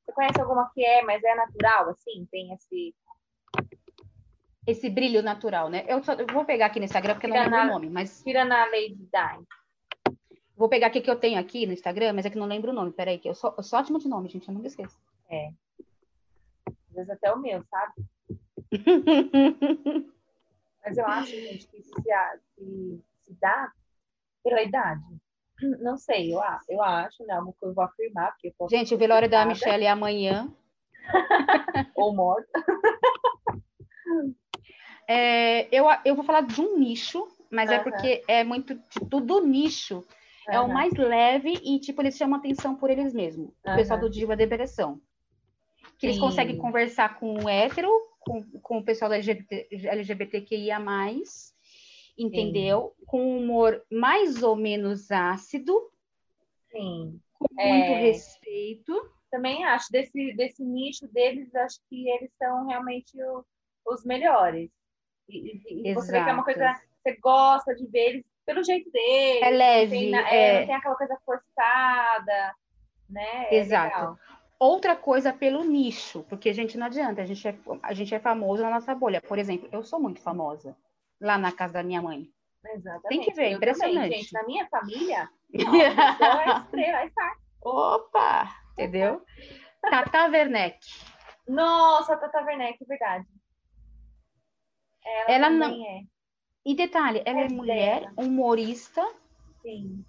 Você conhece alguma que é, mas é natural, assim? Tem esse. Esse brilho natural, né? Eu, só, eu vou pegar aqui no Instagram porque tira não lembro na, o nome, mas. Tira na Lady Di. Vou pegar aqui que eu tenho aqui no Instagram, mas é que não lembro o nome. Peraí, que eu sou, eu sou ótima de nome, gente. Eu nunca esqueço. É. Às vezes até o meu, sabe? Mas eu acho, gente, que se, se, se dá pela idade. Não sei, eu, eu acho, né? Algo que eu vou afirmar. Porque eu gente, o velório da Michelle é amanhã. Ou morta. É, eu, eu vou falar de um nicho, mas uhum. é porque é muito tipo, do nicho. Uhum. É o mais leve e, tipo, eles chamam atenção por eles mesmos. O uhum. pessoal do Diva Depressão. Que eles Sim. conseguem conversar com o hétero, com, com o pessoal da LGBT, LGBTQIA+, entendeu? Sim. Com humor mais ou menos ácido. Sim. Com é... muito respeito. Também acho, desse, desse nicho deles, acho que eles são realmente o, os melhores. E, e você vê que é uma coisa você gosta de ver eles pelo jeito deles. É leve. Não tem, é, é... Não tem aquela coisa forçada, né? É Exato. Legal. Outra coisa pelo nicho, porque a gente não adianta, a gente, é, a gente é famoso na nossa bolha. Por exemplo, eu sou muito famosa lá na casa da minha mãe. Exatamente. Tem que ver, eu impressionante. Também, gente, na minha família, é estrela. Opa! Entendeu? Tata Werneck. Nossa, Tata Werneck, verdade. Ela, ela não. É. E detalhe, ela é, é mulher, humorista. Sim.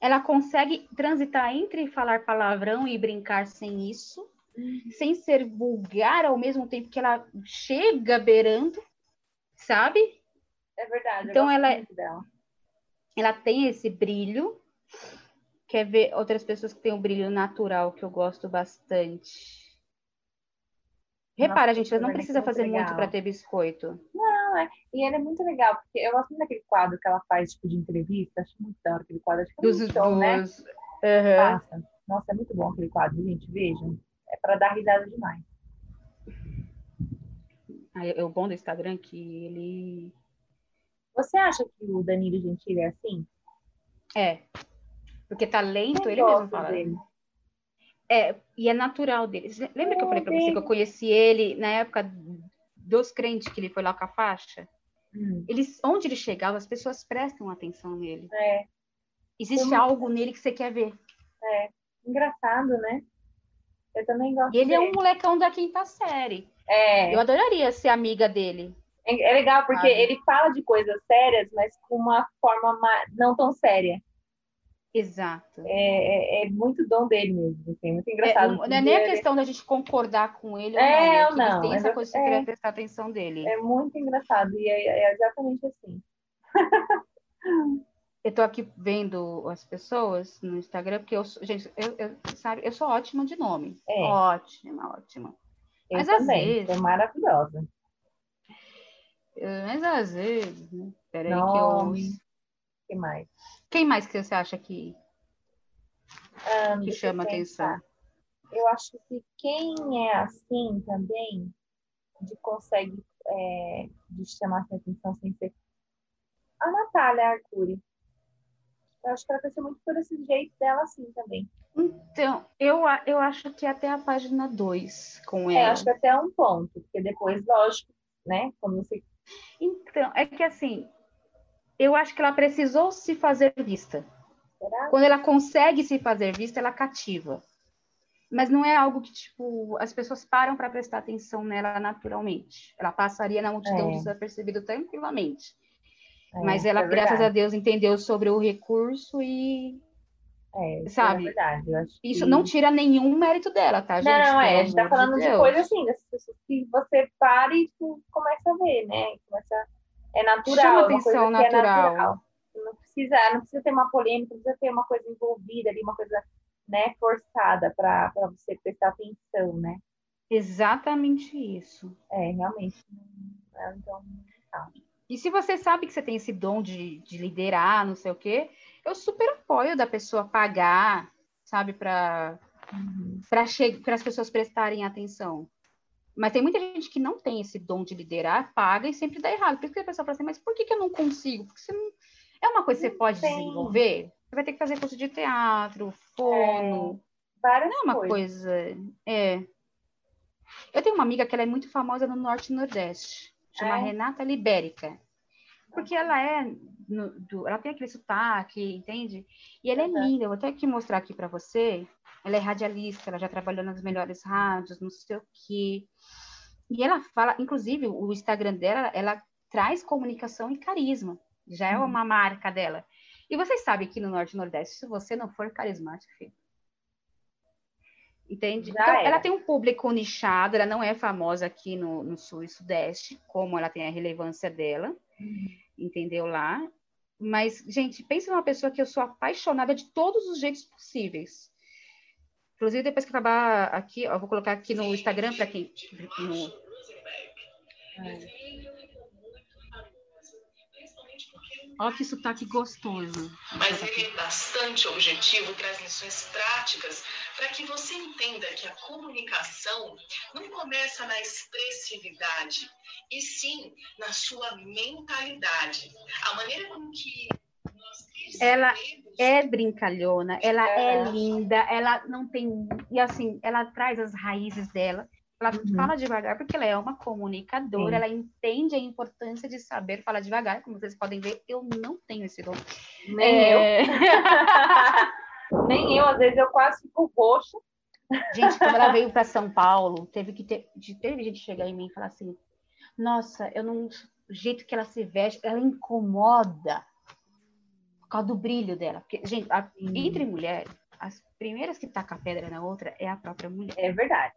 Ela consegue transitar entre falar palavrão e brincar sem isso, uhum. sem ser vulgar ao mesmo tempo que ela chega beirando, sabe? É verdade. Então ela, é ela tem esse brilho. Quer ver outras pessoas que têm um brilho natural que eu gosto bastante? Repara, gente, ela não precisa fazer legal. muito para ter biscoito. Não, é. E ele é muito legal, porque eu gosto muito daquele quadro que ela faz, tipo, de entrevista. Acho muito da hora aquele quadro. Acho que é dos, show, né? dos... né? Uhum. Nossa, é muito bom aquele quadro, gente. Vejam. É para dar risada demais. É o bom do Instagram que ele. Você acha que o Danilo Gentili é assim? É. Porque talento, eu ele mesmo fala. Dele. É, e é natural dele. Lembra que eu falei para você que eu conheci ele na época dos crentes que ele foi lá com a faixa? hum. eles, onde ele chegava, as pessoas prestam atenção nele. É. Existe Como... algo nele que você quer ver. É. Engraçado, né? Eu também gosto. E ele é um molecão da quinta série. É. Eu adoraria ser amiga dele. É, é legal porque ele fala de coisas sérias, mas com uma forma não tão séria. Exato. É, é, é muito dom dele mesmo, assim, muito engraçado. É, não é nem a questão da gente concordar com ele é, ou não, é não. tem essa coisa de querer prestar atenção dele. É muito engraçado e é, exatamente assim. eu tô aqui vendo as pessoas no Instagram, porque eu, gente, eu, eu sabe, eu sou ótima de nome. É. Ótima, ótima. Eu Mas também, às vezes. É maravilhosa. Mas às vezes, né? Peraí que eu. Que mais? Quem mais que você acha que, um, que chama atenção? Eu acho que quem é assim também, de consegue é, de chamar atenção sem ser. A Natália Arcuri. Eu acho que ela cresceu muito por esse jeito dela assim também. Então, eu, eu acho que até a página 2 com é, ela. É, acho que até um ponto, porque depois, lógico, né? Quando você. Então, é que assim, eu acho que ela precisou se fazer vista. Quando ela consegue se fazer vista, ela cativa. Mas não é algo que, tipo, as pessoas param para prestar atenção nela naturalmente. Ela passaria na multidão é. desapercebido tranquilamente. É, Mas ela, é graças a Deus, entendeu sobre o recurso e. É, sabe? É verdade. Isso não tira nenhum mérito dela, tá, gente? Não, é, a gente tá falando de, de coisa assim, dessas pessoas que você para e tu começa a ver, né? Começa... É natural. Chama atenção é natural. natural. Não precisa, não precisa ter uma polêmica, não precisa ter uma coisa envolvida ali, uma coisa né, forçada para você prestar atenção, né? Exatamente isso. É, realmente. Então, tá. E se você sabe que você tem esse dom de, de liderar, não sei o quê, eu super apoio da pessoa pagar, sabe, para uhum. para as pessoas prestarem atenção. Mas tem muita gente que não tem esse dom de liderar, paga e sempre dá errado. Por isso que a pessoa fala assim, mas por que, que eu não consigo? Porque você não... é uma coisa que você pode tem. desenvolver. Você vai ter que fazer curso de teatro, fono. É, várias não é uma coisas. coisa. É. Eu tenho uma amiga que ela é muito famosa no Norte e Nordeste chama é. Renata Libérica. Porque ela é, no, do, ela tem aquele sotaque, entende? E ela é linda, eu vou até aqui mostrar aqui para você. Ela é radialista, ela já trabalhou nas melhores rádios, não sei o quê. E ela fala, inclusive, o Instagram dela, ela traz comunicação e carisma. Já é uma marca dela. E vocês sabem que no Norte e Nordeste, se você não for carismático, filho, Entende? então, ela tem um público nichado, ela não é famosa aqui no, no Sul e Sudeste, como ela tem a relevância dela, uhum. entendeu lá? Mas, gente, pensa numa pessoa que eu sou apaixonada de todos os jeitos possíveis. Inclusive, depois que acabar aqui, eu vou colocar aqui no Instagram para quem. No... É. Olha que sotaque gostoso. Mas ele é bastante objetivo, traz lições práticas para que você entenda que a comunicação não começa na expressividade, e sim na sua mentalidade. A maneira com que ela é brincalhona, ela é. é linda, ela não tem. E assim, ela traz as raízes dela. Ela uhum. fala devagar porque ela é uma comunicadora, Sim. ela entende a importância de saber falar devagar. Como vocês podem ver, eu não tenho esse dom. Nem é... eu. Nem eu, às vezes eu quase fico roxa. Gente, quando ela veio para São Paulo, teve que ter, teve gente chegar em mim e falar assim: Nossa, eu não. O jeito que ela se veste, ela incomoda causa do brilho dela. Porque, gente, a, entre mulheres, as primeiras que tacam a pedra na outra é a própria mulher. É verdade.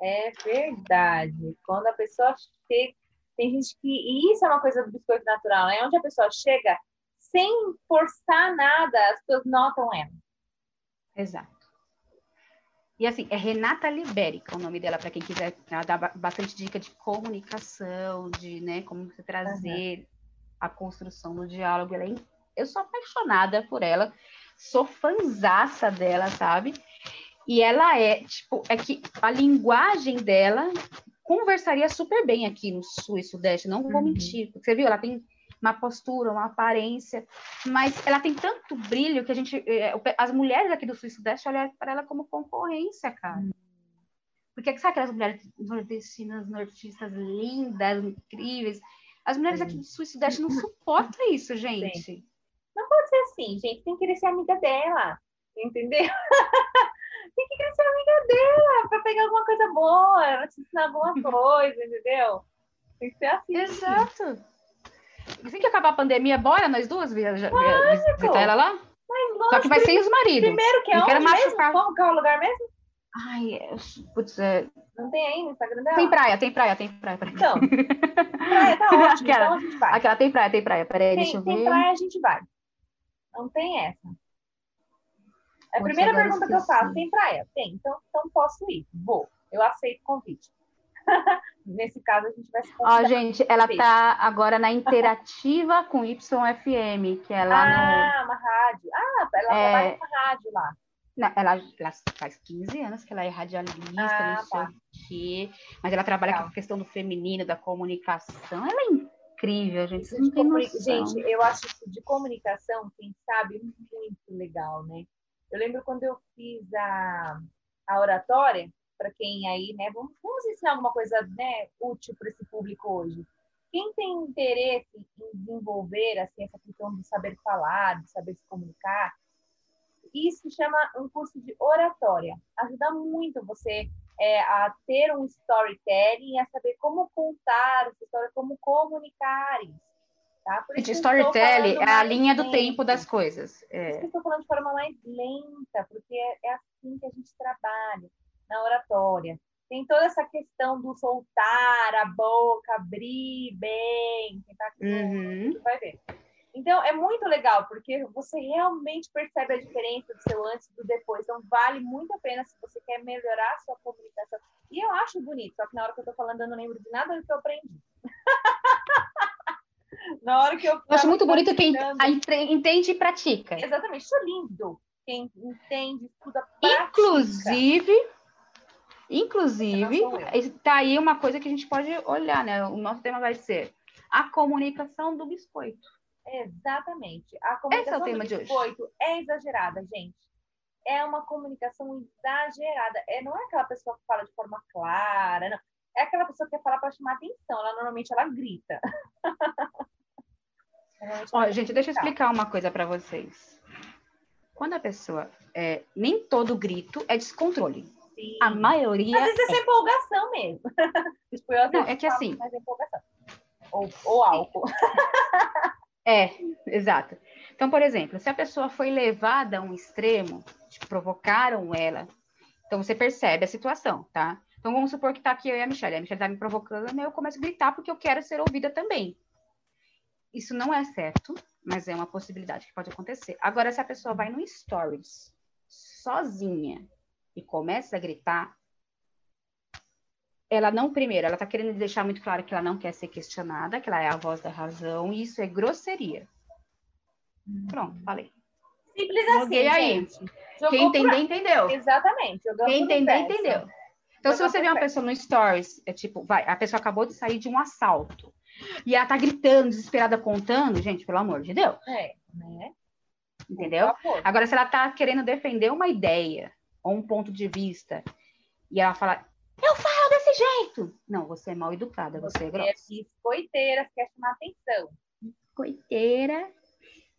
É verdade. Quando a pessoa chega. Tem gente que. E isso é uma coisa do biscoito natural, né? Onde a pessoa chega sem forçar nada, as pessoas notam ela. Exato. E assim, é Renata Libérica o nome dela, para quem quiser. Ela dá bastante dica de comunicação, de né, como você trazer uhum. A construção do diálogo. Ela é, eu sou apaixonada por ela, sou fanzaça dela, sabe? E ela é, tipo, é que a linguagem dela conversaria super bem aqui no Sul e Sudeste, não vou uhum. mentir. Você viu? Ela tem uma postura, uma aparência, mas ela tem tanto brilho que a gente, é, as mulheres aqui do Sul e Sudeste olham para ela como concorrência, cara. Uhum. Porque sabe aquelas mulheres nordestinas, nortistas lindas, incríveis? As mulheres aqui do Sul e Sudeste não suportam isso, gente. Sim. Não pode ser assim, gente. Tem que querer ser amiga dela. Entendeu? tem que querer ser amiga dela para pegar alguma coisa boa, ela te ensinar alguma coisa, entendeu? Tem que ser assim. Exato. Assim que acabar a pandemia, bora nós duas viajar, visitar ela lá? Mas, Só que vai sem os maridos. Primeiro, que é onde mesmo? Qual, qual é o lugar mesmo? Ai, é, putz, é... Não tem aí no Instagram dela? Tem praia, tem praia, tem praia. Então, praia tá ótimo, aquela, então a gente vai. Aquela tem praia, tem praia, peraí, tem, deixa eu ver. Tem praia, a gente vai. Não tem essa. É a primeira pergunta que eu faço, tem praia? Tem, então, então posso ir, vou. Eu aceito o convite. Nesse caso, a gente vai se Ó, gente, ela tá agora na Interativa com YFM, que é lá ah, no... uma rádio. Ah, ela é... trabalha numa rádio lá. Não, ela, ela, faz 15 anos que ela é radialista, ah, não sei tá. o quê. Mas ela trabalha Legal. com a questão do feminino, da comunicação. Ela é incrível, gente. Você não tem noção. Gente, eu acho que de comunicação, quem sabe, muito legal, né? Eu lembro quando eu fiz a, a oratória, para quem aí, né? Vamos, vamos ensinar alguma coisa né, útil para esse público hoje. Quem tem interesse em desenvolver assim, essa questão de saber falar, de saber se comunicar, isso chama um curso de oratória. Ajuda muito você é, a ter um storytelling, a saber como contar essa história, como comunicar isso. Tá? Por isso storytelling é a linha do tempo das coisas. É. Por isso que eu estou falando de forma mais lenta, porque é, é assim que a gente trabalha na oratória. Tem toda essa questão do soltar a boca, abrir bem, quem tá aqui uhum. vai ver. Então, é muito legal, porque você realmente percebe a diferença do seu antes e do depois. Então, vale muito a pena se você quer melhorar a sua comunicação. E eu acho bonito, só que na hora que eu tô falando, eu não lembro de nada do que eu aprendi. na hora que eu. Eu acho muito bonito quem entende e pratica. Exatamente, isso é lindo. Quem entende, estuda, pratica. Inclusive, Inclusive, está aí uma coisa que a gente pode olhar, né? O nosso tema vai ser a comunicação do biscoito. Exatamente. A comunicação Esse é o tema do biscoito é exagerada, gente. É uma comunicação exagerada. É, não é aquela pessoa que fala de forma clara, não. É aquela pessoa que quer falar para chamar atenção. Ela normalmente ela grita. Ó, gente, deixa eu explicar uma coisa para vocês. Quando a pessoa é, nem todo grito é descontrole. Sim. A maioria. Às vezes é, é. empolgação mesmo. tipo, eu, Não, é que assim. Ou, ou álcool. é, exato. Então, por exemplo, se a pessoa foi levada a um extremo, tipo, provocaram ela, então você percebe a situação, tá? Então vamos supor que tá aqui eu e a Michelle. A Michelle tá me provocando, eu começo a gritar porque eu quero ser ouvida também. Isso não é certo, mas é uma possibilidade que pode acontecer. Agora, se a pessoa vai no stories sozinha e começa a gritar, ela não, primeiro, ela está querendo deixar muito claro que ela não quer ser questionada, que ela é a voz da razão, e isso é grosseria. Pronto, falei. Simples assim, Joguei aí. Quem entender, entendeu. Exatamente. Quem entender, entendeu. Então, se você vê uma pessoa no stories, é tipo, vai, a pessoa acabou de sair de um assalto, e ela tá gritando, desesperada, contando, gente, pelo amor de Deus. É, né? Entendeu? Agora, se ela tá querendo defender uma ideia, ou um ponto de vista, e ela fala, eu falo desse jeito. Não, você é mal educada, você, você é grossa. Você é biscoiteira, quer chamar atenção. Biscoiteira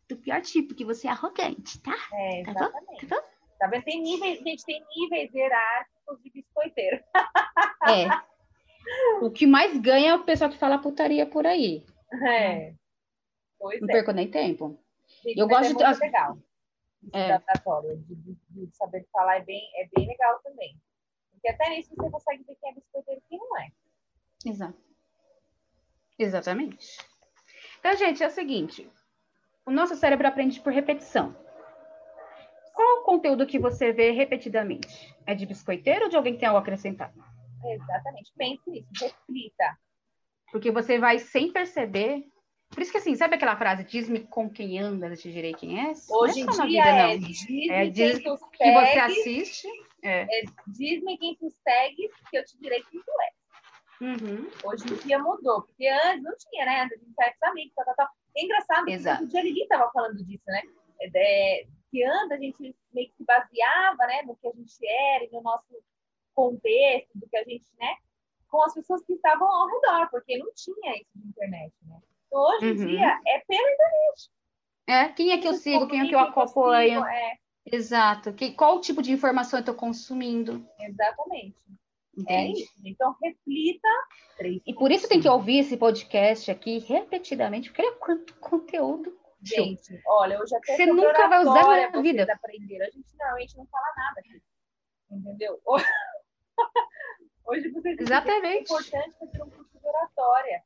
do pior tipo, que você é arrogante, tá? É, exatamente. Tá, bom? tá vendo? Tem níveis, gente, tem níveis hierárquicos de biscoiteiro. É. O que mais ganha é o pessoal que fala putaria por aí. É. Pois Não é. perco nem tempo. Gente, eu gosto é de. legal é. de, de, de, saber falar é bem, é bem legal também. Porque até nisso você consegue ver quem é biscoiteiro e quem não é. Exato. Exatamente. Então, gente, é o seguinte: o nosso cérebro aprende por repetição. Qual o conteúdo que você vê repetidamente? É de biscoiteiro ou de alguém que tem algo a acrescentar? Exatamente. Pense nisso, reflita. Porque você vai, sem perceber, por isso que assim, sabe aquela frase, diz-me com quem andas, te direi quem és? Hoje em é dia vida, é, diz-me é, diz que segue, você assiste. É. é diz-me quem tu segue, que eu te direi quem tu és. Uhum. Hoje em dia mudou, porque antes não tinha, né? Antes a gente era amigos, tal, tal, tal. É engraçado, Exato. o dia Lili estava falando disso, né? É, que antes a gente meio que se baseava, né, no que a gente era e no nosso contexto, do que a gente, né? Com as pessoas que estavam ao redor, porque não tinha isso de internet, né? Então, hoje em uhum. dia é pela internet. É, quem é que eu sigo, quem é que eu acompanho? É. Exato. Que, qual tipo de informação eu estou consumindo? Exatamente. É isso. Então, reflita. E por isso tem que ouvir esse podcast aqui repetidamente, porque é quanto conteúdo. Gente, olha, eu já Você nunca vai usar na vida. Aprender. A gente normalmente não fala nada aqui. Entendeu? Hoje você Exatamente. é importante fazer um curso de oratória.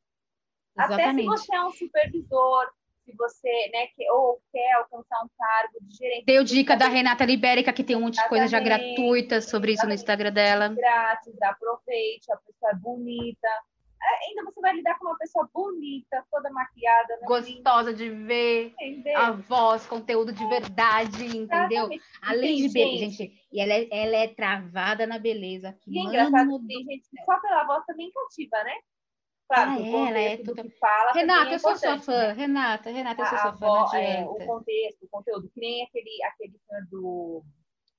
Exatamente. Até se você é um supervisor, se você, né, que, ou quer alcançar um cargo de gerente. Deu dica da Renata Libérica, que tem um monte de coisa já gratuita sobre isso no Instagram dela. Grátis, aproveite, a pessoa é bonita. É, ainda você vai lidar com uma pessoa bonita, toda maquiada. Né? Gostosa de ver, entendeu? a voz, conteúdo de verdade, entendeu? Exatamente. Além tem de beleza, gente. gente, e ela é, ela é travada na beleza. E é engraçado, tem gente que só pela voz também cativa, né? Claro, ah, o ela é tudo... que fala Renata, é eu sou sua fã. Né? Renata, Renata, eu sou sua fã. É, o contexto, o conteúdo, que nem aquele, aquele do,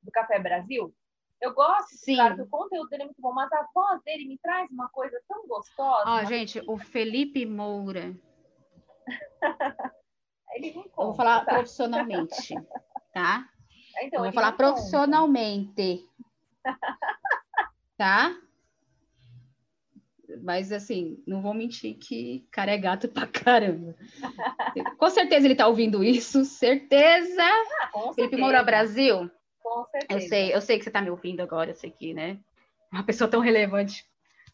do Café Brasil. Eu gosto, Sim. claro, que o conteúdo dele é muito bom, mas a voz dele me traz uma coisa tão gostosa. Ó, gente, o Felipe Moura. ele não conta, Eu vou falar tá? profissionalmente, tá? Então, Eu vou falar profissionalmente. tá? Mas, assim, não vou mentir que cara é gato pra caramba. com certeza ele tá ouvindo isso, certeza. Ah, com Felipe Moura Brasil. Com certeza. Eu sei, eu sei que você tá me ouvindo agora, eu sei que, né? Uma pessoa tão relevante.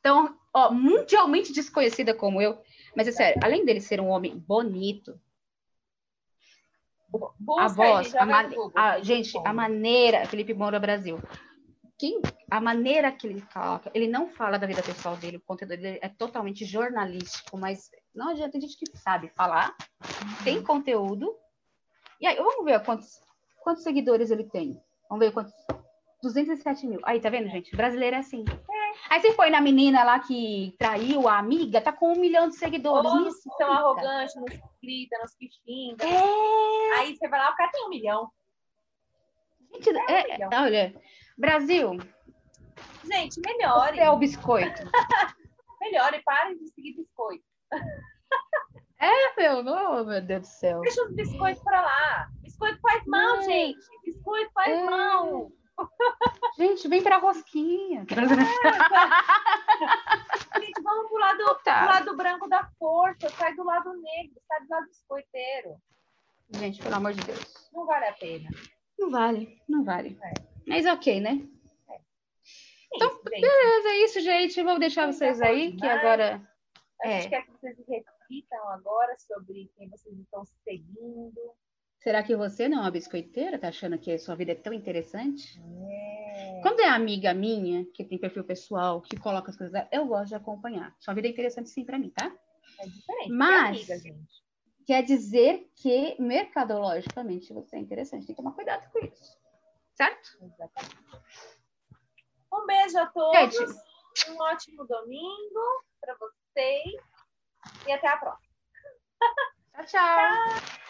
Tão, ó, mundialmente desconhecida como eu. Mas é sério, além dele ser um homem bonito, Busca a voz, a, a, gente, a maneira, Felipe Moura Brasil, quem, a maneira que ele coloca, ele não fala da vida pessoal dele, o conteúdo dele é totalmente jornalístico, mas não adianta, tem gente que sabe falar, tem uhum. conteúdo. E aí, vamos ver quantos, quantos seguidores ele tem. Vamos ver quantos. 207 mil. Aí, tá vendo, gente? brasileiro é assim. É. Aí você foi na menina lá que traiu a amiga, tá com um milhão de seguidores. Todos são arrogantes, nos grita, nos que xingam. É. Aí você vai lá, o cara tem um milhão. Gente, é, é, olha, Brasil. Gente, melhore. é o biscoito. melhore, parem de seguir biscoito. É, meu, não, meu Deus do céu. Deixa os biscoitos pra lá. Biscoito faz mal, gente. Biscoito faz é. mal. Gente, vem pra rosquinha. É, gente, vamos pro lado, tá. pro lado branco da força. Sai do lado negro, sai do lado biscoiteiro. Gente, pelo amor de Deus. Não vale a pena. Não vale, não vale. É. Mas ok, né? É. Então, isso, beleza, é isso, gente. Vou deixar vocês aí, que agora. A gente é. quer que vocês reflitam agora sobre quem vocês estão seguindo. Será que você não é uma biscoiteira? Tá achando que a sua vida é tão interessante? É. Quando é amiga minha, que tem perfil pessoal, que coloca as coisas, eu gosto de acompanhar. Sua vida é interessante sim para mim, tá? É diferente. Mas é amiga, quer dizer que mercadologicamente você é interessante. Tem que tomar cuidado com isso. Certo? Exatamente. Um beijo a todos. Gente. Um ótimo domingo para vocês. E até a próxima. tchau. tchau. tchau.